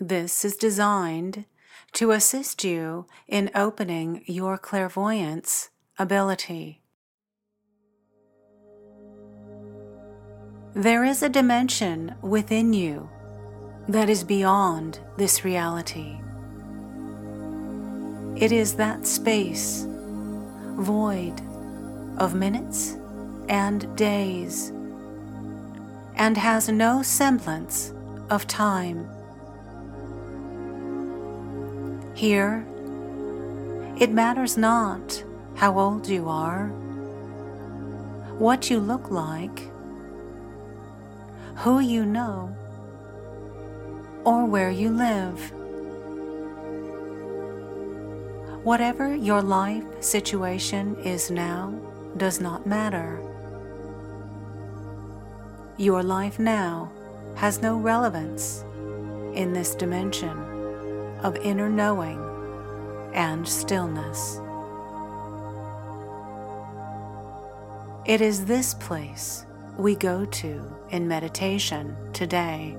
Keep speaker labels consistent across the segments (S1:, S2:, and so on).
S1: This is designed to assist you in opening your clairvoyance ability. There is a dimension within you that is beyond this reality. It is that space, void of minutes and days, and has no semblance of time. Here, it matters not how old you are, what you look like, who you know, or where you live. Whatever your life situation is now does not matter. Your life now has no relevance in this dimension of inner knowing and stillness. It is this place we go to in meditation today.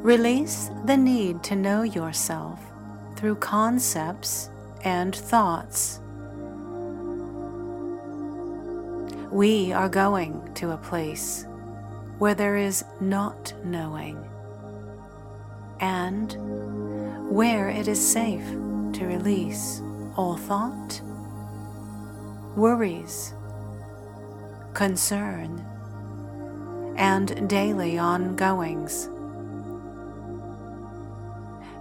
S1: Release the need to know yourself through concepts and thoughts. We are going to a place where there is not knowing and where it is safe to release all thought, worries, concern, and daily ongoings.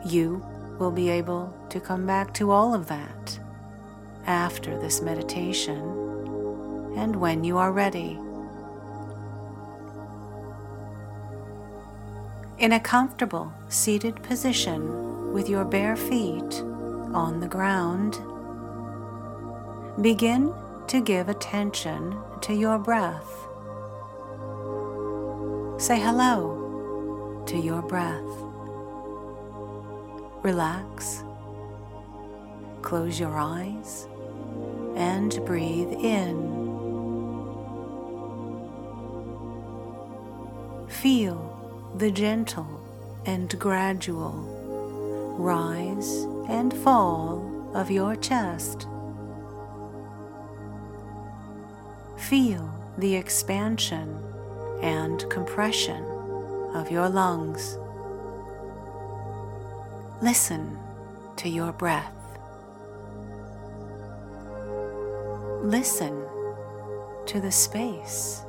S1: You will be able to come back to all of that after this meditation and when you are ready. In a comfortable seated position with your bare feet on the ground. Begin to give attention to your breath. Say hello to your breath. Relax. Close your eyes and breathe in. Feel the gentle and gradual rise and fall of your chest. Feel the expansion and compression of your lungs. Listen to your breath. Listen to the space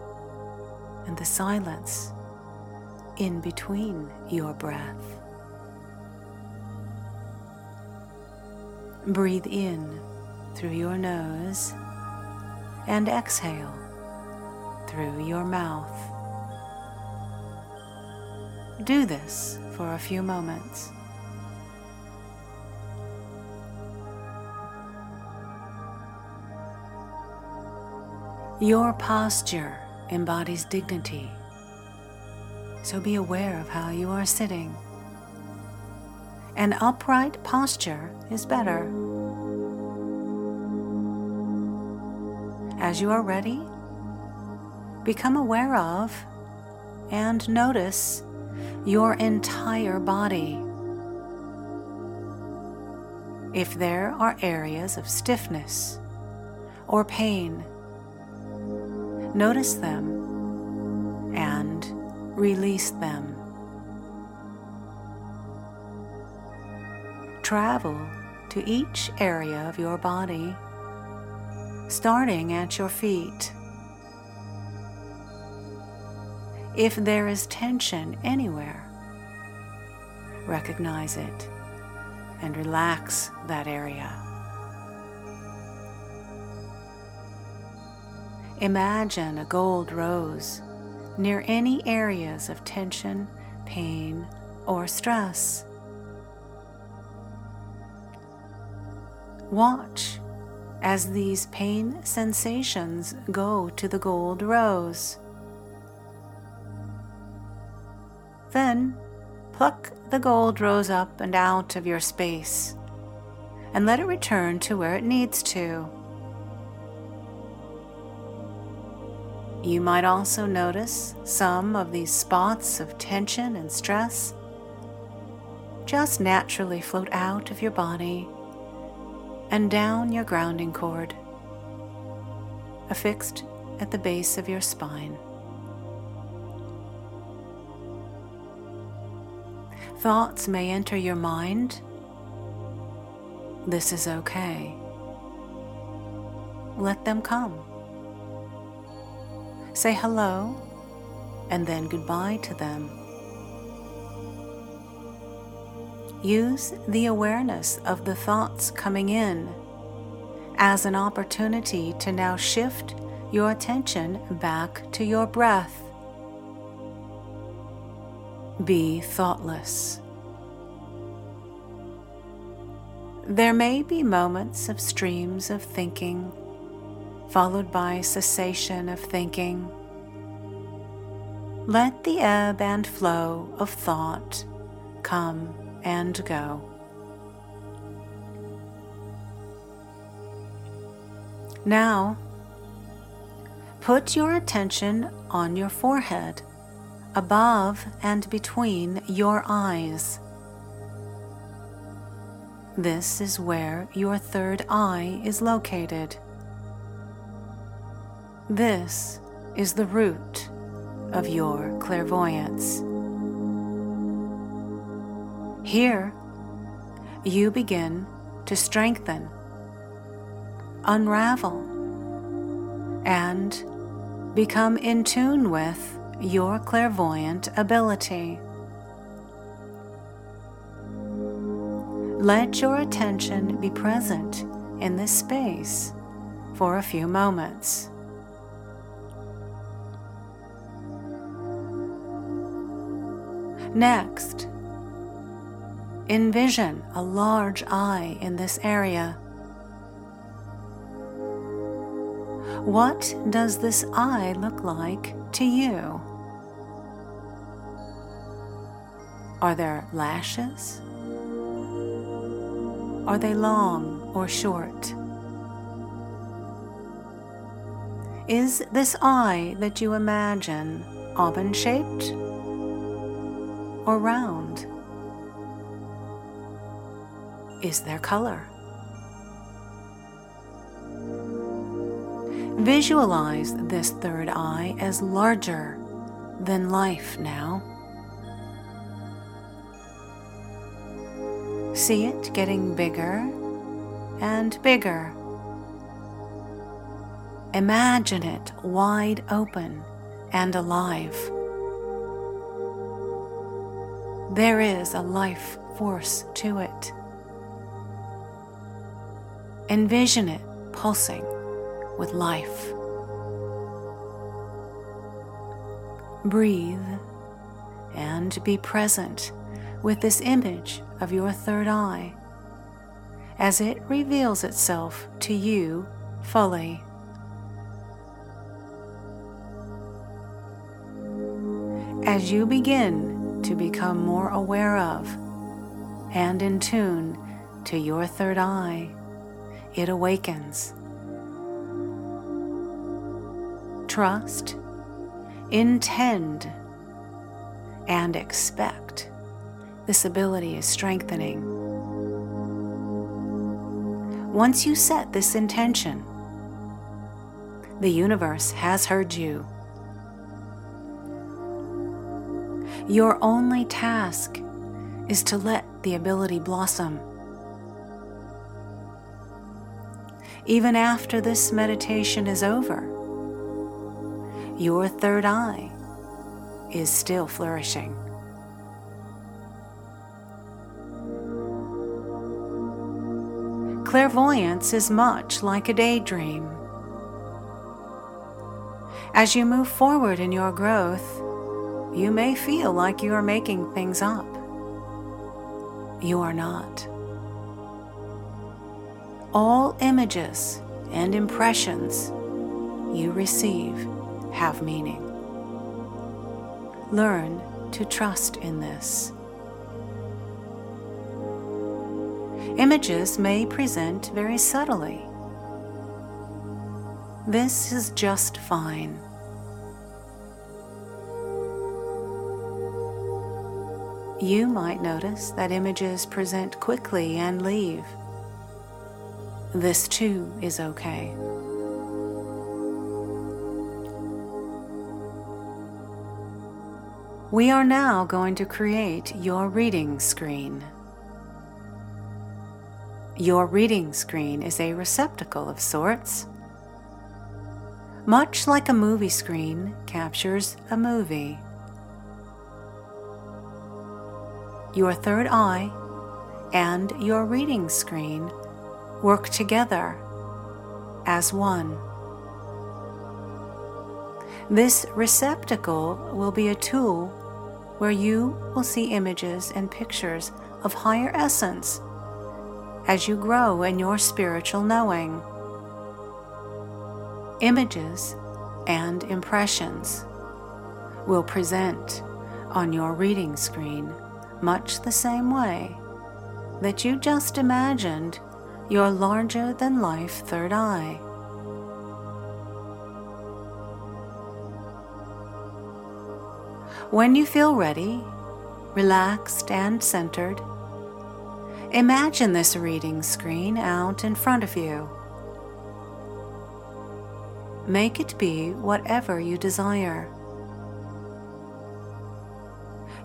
S1: and the silence in between your breath. Breathe in through your nose and exhale through your mouth. Do this for a few moments. Your posture embodies dignity so be aware of how you are sitting. An upright posture is better. As you are ready, become aware of and notice your entire body. If there are areas of stiffness or pain, notice them release them. Travel to each area of your body, starting at your feet. If there is tension anywhere, recognize it and relax that area. Imagine a gold rose near any areas of tension pain or stress. Watch as these pain sensations go to the gold rose. Then pluck the gold rose up and out of your space and let it return to where it needs to. You might also notice some of these spots of tension and stress just naturally float out of your body and down your grounding cord, affixed at the base of your spine. Thoughts may enter your mind. This is okay. Let them come. Say hello and then goodbye to them. Use the awareness of the thoughts coming in as an opportunity to now shift your attention back to your breath. Be thoughtless. There may be moments of streams of thinking, followed by cessation of thinking. Let the ebb and flow of thought come and go. Now, put your attention on your forehead, above and between your eyes. This is where your third eye is located. This is the root of your clairvoyance. Here, you begin to strengthen, unravel, and become in tune with your clairvoyant ability. Let your attention be present in this space for a few moments. Next, envision a large eye in this area. What does this eye look like to you? Are there lashes? Are they long or short? Is this eye that you imagine oven shaped or round? Is there color? Visualize this third eye as larger than life now. See it getting bigger and bigger. Imagine it wide open and alive. There is a life force to it. Envision it pulsing with life. Breathe and be present with this image of your third eye as it reveals itself to you fully. As you begin to become more aware of and in tune to your third eye, it awakens. Trust, intend, and expect. This ability is strengthening. Once you set this intention, the universe has heard you Your only task is to let the ability blossom. Even after this meditation is over, your third eye is still flourishing. Clairvoyance is much like a daydream. As you move forward in your growth, you may feel like you are making things up. You are not. All images and impressions you receive have meaning. Learn to trust in this. Images may present very subtly. This is just fine. You might notice that images present quickly and leave. This too is okay. We are now going to create your reading screen. Your reading screen is a receptacle of sorts. Much like a movie screen captures a movie. Your third eye and your reading screen work together as one. This receptacle will be a tool where you will see images and pictures of higher essence as you grow in your spiritual knowing. Images and impressions will present on your reading screen much the same way that you just imagined your larger than life third eye. When you feel ready, relaxed, and centered, imagine this reading screen out in front of you. Make it be whatever you desire.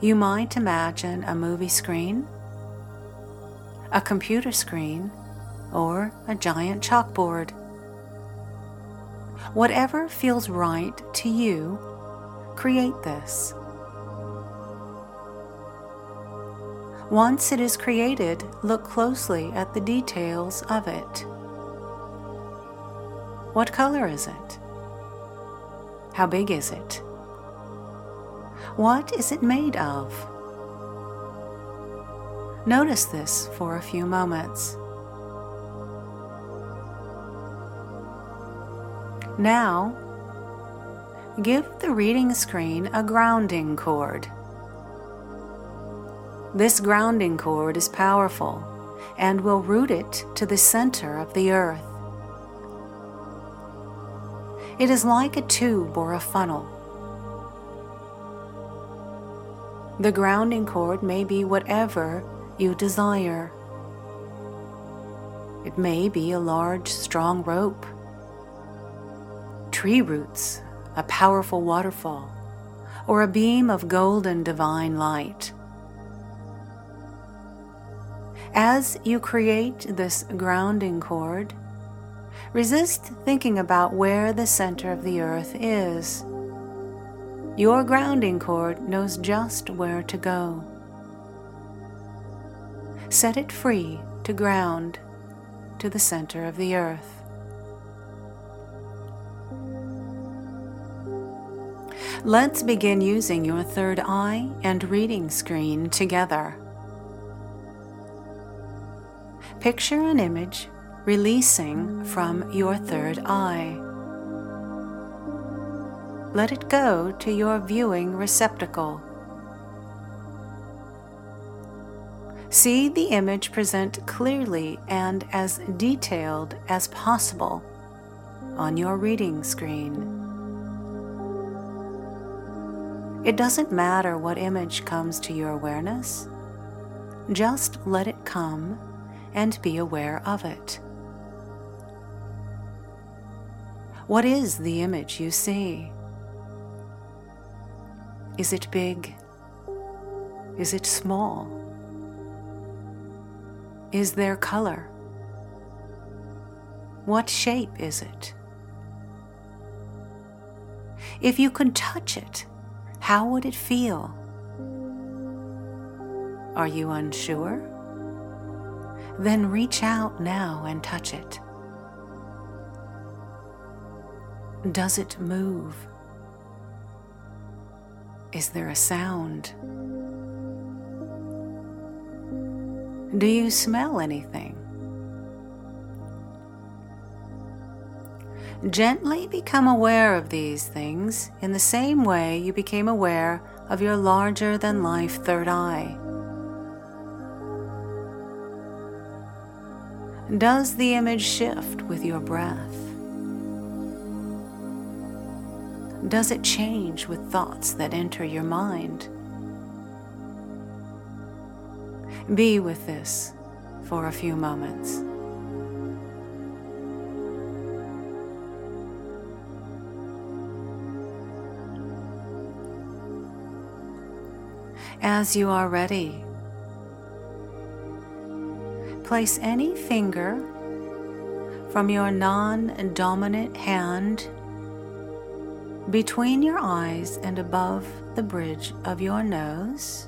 S1: You might imagine a movie screen, a computer screen, or a giant chalkboard. Whatever feels right to you, create this. Once it is created, look closely at the details of it. What color is it? How big is it? What is it made of? Notice this for a few moments. Now, give the reading screen a grounding cord. This grounding cord is powerful and will root it to the center of the earth. It is like a tube or a funnel. The grounding cord may be whatever you desire. It may be a large, strong rope, tree roots, a powerful waterfall, or a beam of golden divine light. As you create this grounding cord, resist thinking about where the center of the earth is. Your grounding cord knows just where to go. Set it free to ground to the center of the earth. Let's begin using your third eye and reading screen together. Picture an image releasing from your third eye. Let it go to your viewing receptacle. See the image present clearly and as detailed as possible on your reading screen. It doesn't matter what image comes to your awareness, just let it come and be aware of it. What is the image you see? Is it big? Is it small? Is there color? What shape is it? If you could touch it, how would it feel? Are you unsure? then reach out now and touch it. Does it move? Is there a sound? Do you smell anything? Gently become aware of these things in the same way you became aware of your larger than life third eye. Does the image shift with your breath? Does it change with thoughts that enter your mind? Be with this for a few moments. As you are ready, place any finger from your non dominant hand between your eyes and above the bridge of your nose,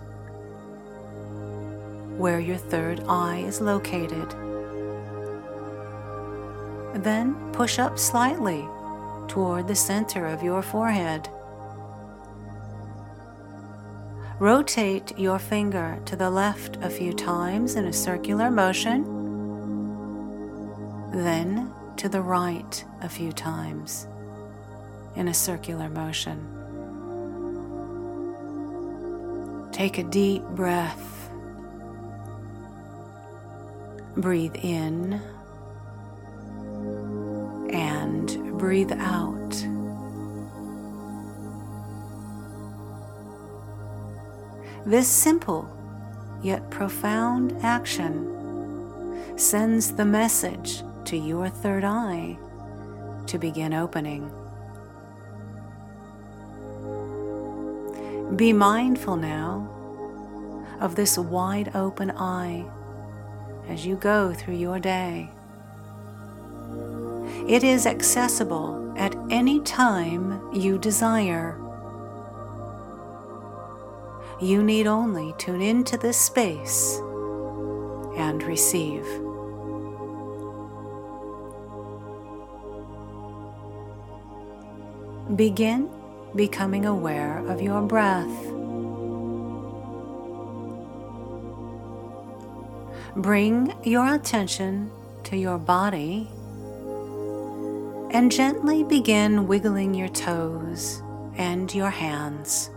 S1: where your third eye is located. Then push up slightly toward the center of your forehead. Rotate your finger to the left a few times in a circular motion, then to the right a few times in a circular motion. Take a deep breath. Breathe in and breathe out. This simple yet profound action sends the message to your third eye to begin opening. Be mindful now of this wide open eye as you go through your day. It is accessible at any time you desire. You need only tune into this space and receive. Begin becoming aware of your breath. Bring your attention to your body and gently begin wiggling your toes and your hands.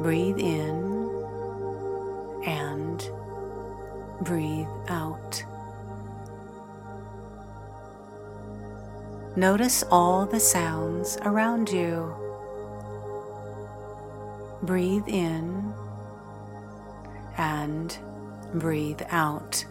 S1: Breathe in and breathe out. Notice all the sounds around you. Breathe in and breathe out.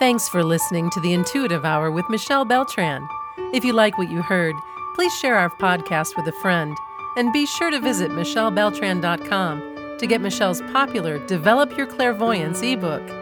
S2: Thanks for listening to the Intuitive Hour with Michelle Beltran. If you like what you heard, please share our podcast with a friend and be sure to visit michellebeltran.com to get Michelle's popular Develop Your Clairvoyance ebook.